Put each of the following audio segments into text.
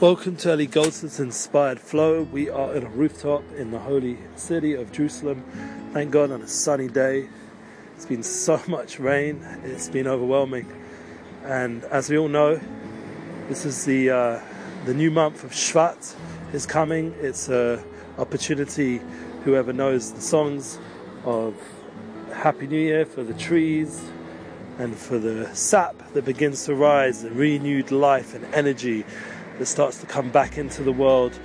Welcome to Eli Goldsmith's Inspired Flow. We are in a rooftop in the holy city of Jerusalem. Thank God on a sunny day. It's been so much rain, it's been overwhelming. And as we all know, this is the uh, the new month of Shvat is coming. It's an opportunity. Whoever knows the songs of Happy New Year for the trees, and for the sap that begins to rise, the renewed life and energy that starts to come back into the world,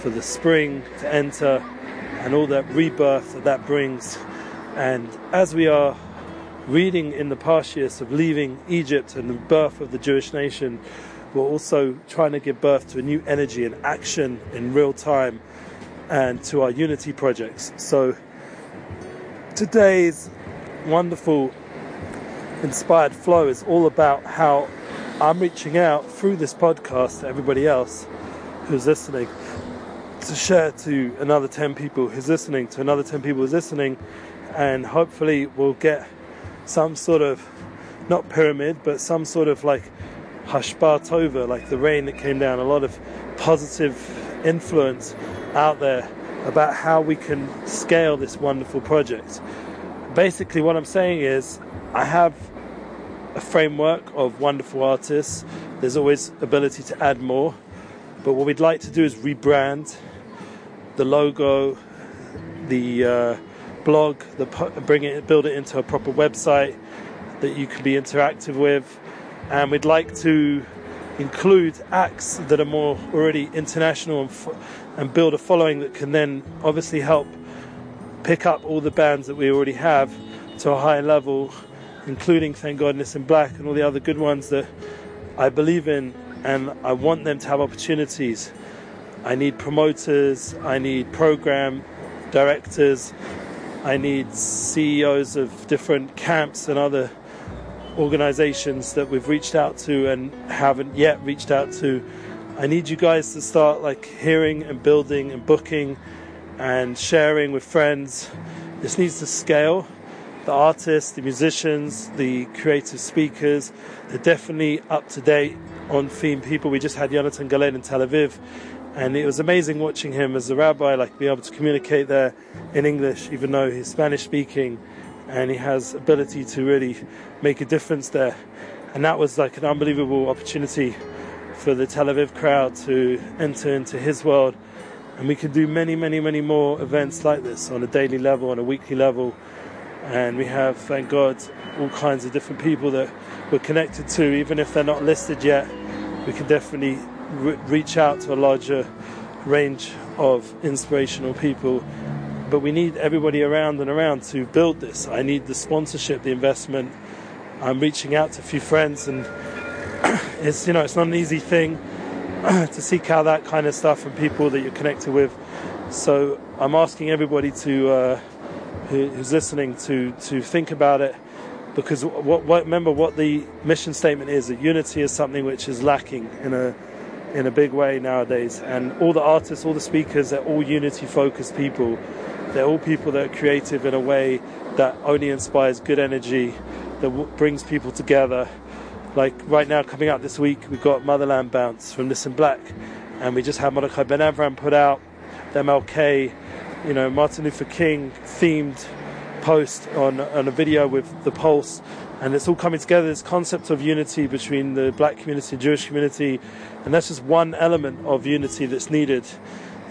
for the spring to enter, and all that rebirth that that brings. And as we are reading in the Parshias of leaving Egypt and the birth of the Jewish nation, we're also trying to give birth to a new energy and action in real time and to our unity projects. So today's wonderful inspired flow is all about how I'm reaching out through this podcast to everybody else who's listening to share to another 10 people who's listening, to another 10 people who's listening, and hopefully we'll get some sort of not pyramid, but some sort of like hashbar like the rain that came down, a lot of positive influence out there about how we can scale this wonderful project. Basically, what I'm saying is, I have a framework of wonderful artists. There's always ability to add more. But what we'd like to do is rebrand the logo, the uh, blog, the bring it, build it into a proper website that you can be interactive with, and we'd like to include acts that are more already international and, and build a following that can then obviously help pick up all the bands that we already have to a higher level including Thank God Nissim Black and all the other good ones that I believe in and I want them to have opportunities. I need promoters, I need program directors, I need CEOs of different camps and other organizations that we've reached out to and haven't yet reached out to. I need you guys to start like hearing and building and booking and sharing with friends. This needs to scale the artists, the musicians, the creative speakers. They're definitely up to date on theme people. We just had Jonathan Galen in Tel Aviv, and it was amazing watching him as a rabbi, like be able to communicate there in English, even though he's Spanish speaking, and he has ability to really make a difference there. And that was like an unbelievable opportunity for the Tel Aviv crowd to enter into his world. And we can do many, many, many more events like this on a daily level, on a weekly level and we have, thank God, all kinds of different people that we're connected to, even if they're not listed yet. We can definitely re- reach out to a larger range of inspirational people. But we need everybody around and around to build this. I need the sponsorship, the investment. I'm reaching out to a few friends, and it's you know it's not an easy thing to seek out that kind of stuff from people that you're connected with. So I'm asking everybody to. Uh, who's listening to to think about it because what, what, remember what the mission statement is that unity is something which is lacking in a in a big way nowadays. And all the artists all the speakers they're all unity focused people. They're all people that are creative in a way that only inspires good energy that w- brings people together. Like right now coming out this week we've got motherland bounce from Nissim Black and we just had Mordechai Ben Avram put out the MLK you know, Martin Luther King themed post on, on a video with the Pulse, and it's all coming together. This concept of unity between the black community Jewish community, and that's just one element of unity that's needed.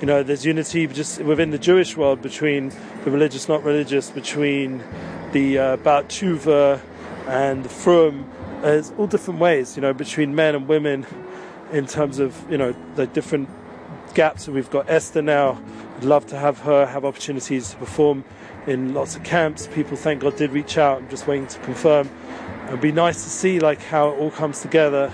You know, there's unity just within the Jewish world between the religious, not religious, between the uh, Baal Tshuva and the Frum. There's all different ways, you know, between men and women in terms of, you know, the different gaps. We've got Esther now I'd love to have her have opportunities to perform in lots of camps. People, thank God, did reach out. I'm just waiting to confirm. It'd be nice to see like how it all comes together.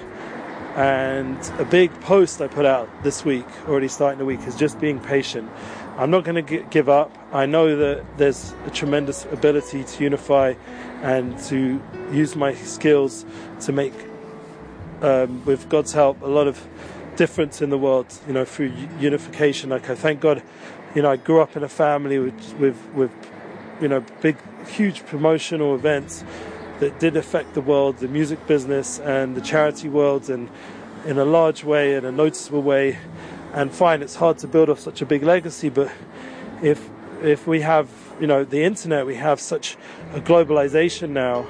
And a big post I put out this week, already starting the week, is just being patient. I'm not going to give up. I know that there's a tremendous ability to unify and to use my skills to make, um, with God's help, a lot of difference in the world, you know, through unification. Like I thank God you know, I grew up in a family with, with, with, you know, big, huge promotional events that did affect the world, the music business and the charity world, and in a large way, in a noticeable way. And fine, it's hard to build off such a big legacy, but if if we have you know the internet, we have such a globalization now.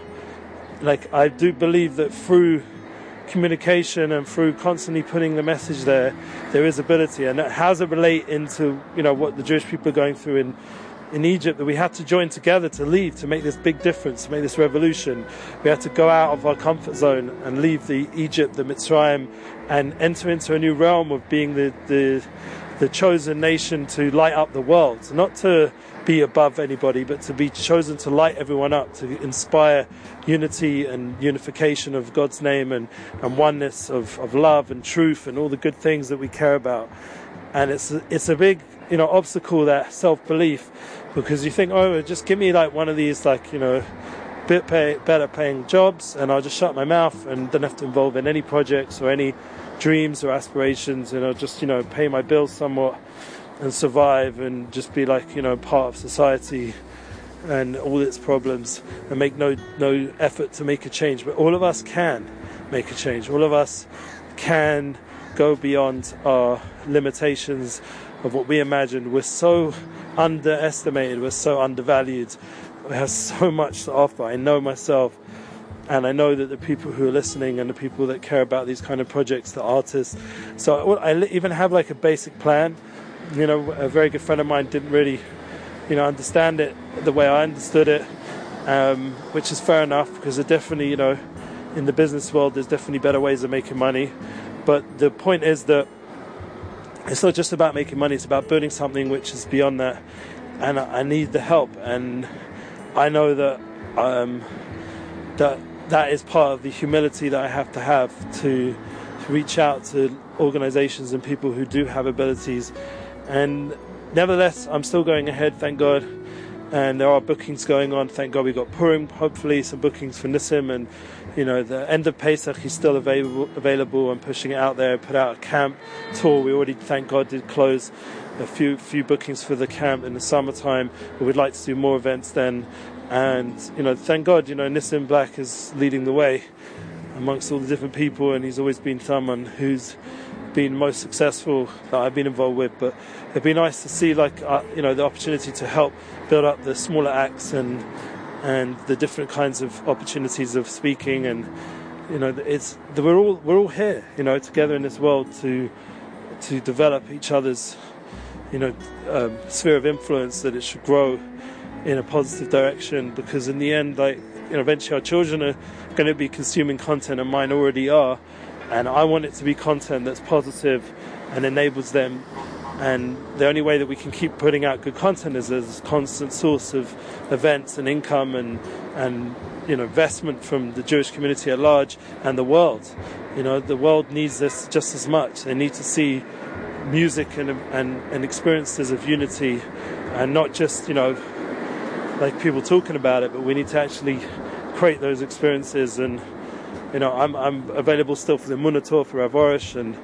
Like I do believe that through communication and through constantly putting the message there, there is ability. And how does it relate into you know what the Jewish people are going through in in Egypt that we had to join together to leave to make this big difference, to make this revolution. We had to go out of our comfort zone and leave the Egypt, the Mitzrayim, and enter into a new realm of being the, the, the chosen nation to light up the world. Not to be above anybody, but to be chosen to light everyone up, to inspire unity and unification of God's name and, and oneness of, of love and truth and all the good things that we care about. And it's, it's a big you know obstacle that self belief because you think oh just give me like one of these like you know bit pay, better paying jobs and I'll just shut my mouth and don't have to involve in any projects or any dreams or aspirations and just you know pay my bills somewhat and survive and just be like you know part of society and all its problems and make no no effort to make a change but all of us can make a change all of us can go beyond our limitations of what we imagined. We're so underestimated, we're so undervalued. We have so much to offer. I know myself, and I know that the people who are listening and the people that care about these kind of projects, the artists. So I even have like a basic plan. You know, a very good friend of mine didn't really, you know, understand it the way I understood it, um, which is fair enough because it definitely, you know, in the business world, there's definitely better ways of making money. But the point is that it's not just about making money, it's about building something which is beyond that. And I, need the help. And I know that um, that that is part of the humility that I have to have to, reach out to organizations and people who do have abilities. And nevertheless, I'm still going ahead, thank God. And there are bookings going on. Thank God we got Purim, hopefully some bookings for Nissim and you know, the end of Pesach is still available, available and pushing it out there. Put out a camp tour. We already, thank God, did close a few few bookings for the camp in the summertime. But we'd like to do more events then. And you know, thank God, you know, Nissim Black is leading the way amongst all the different people, and he's always been someone who's been most successful that I've been involved with. But it'd be nice to see, like, uh, you know, the opportunity to help build up the smaller acts and and the different kinds of opportunities of speaking and you know it's we're all we're all here you know together in this world to to develop each other's you know um, sphere of influence that it should grow in a positive direction because in the end like you know eventually our children are going to be consuming content and mine already are and I want it to be content that's positive and enables them and the only way that we can keep putting out good content is as a constant source of events and income and and you know investment from the Jewish community at large and the world. You know, the world needs this just as much. They need to see music and and, and experiences of unity, and not just you know like people talking about it, but we need to actually create those experiences. And you know, I'm I'm available still for the Munator for Avorish and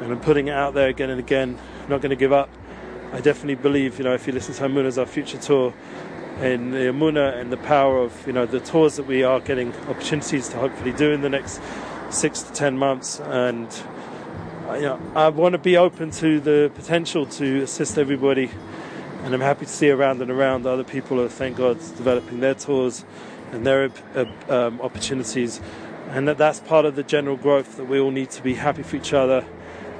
and I'm putting it out there again and again I'm not going to give up. I definitely believe, you know, if you listen to Hamuna as our future tour, and the Amuna and the power of, you know, the tours that we are getting opportunities to hopefully do in the next six to ten months. And, you know, I want to be open to the potential to assist everybody. And I'm happy to see around and around other people are, thank God, developing their tours and their uh, um, opportunities. And that that's part of the general growth that we all need to be happy for each other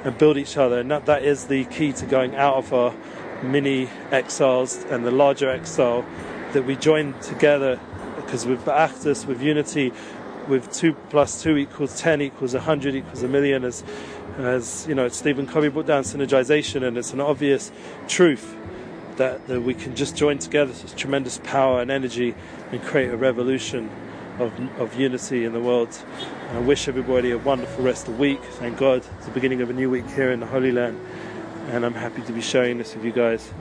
and build each other. And that, that is the key to going out of our mini exiles and the larger exile that we join together because with Ba'achtas, with unity, with 2 plus 2 equals 10 equals a 100 equals a million as, as you know Stephen Covey put down synergization and it's an obvious truth that, that we can just join together such tremendous power and energy and create a revolution of, of unity in the world. And I wish everybody a wonderful rest of the week. Thank God it's the beginning of a new week here in the Holy Land. And I'm happy to be sharing this with you guys.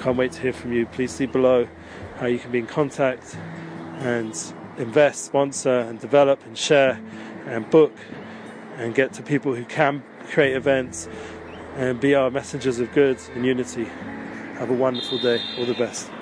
Can't wait to hear from you. Please see below how you can be in contact and invest, sponsor, and develop and share and book and get to people who can create events and be our messengers of good and unity. Have a wonderful day. All the best.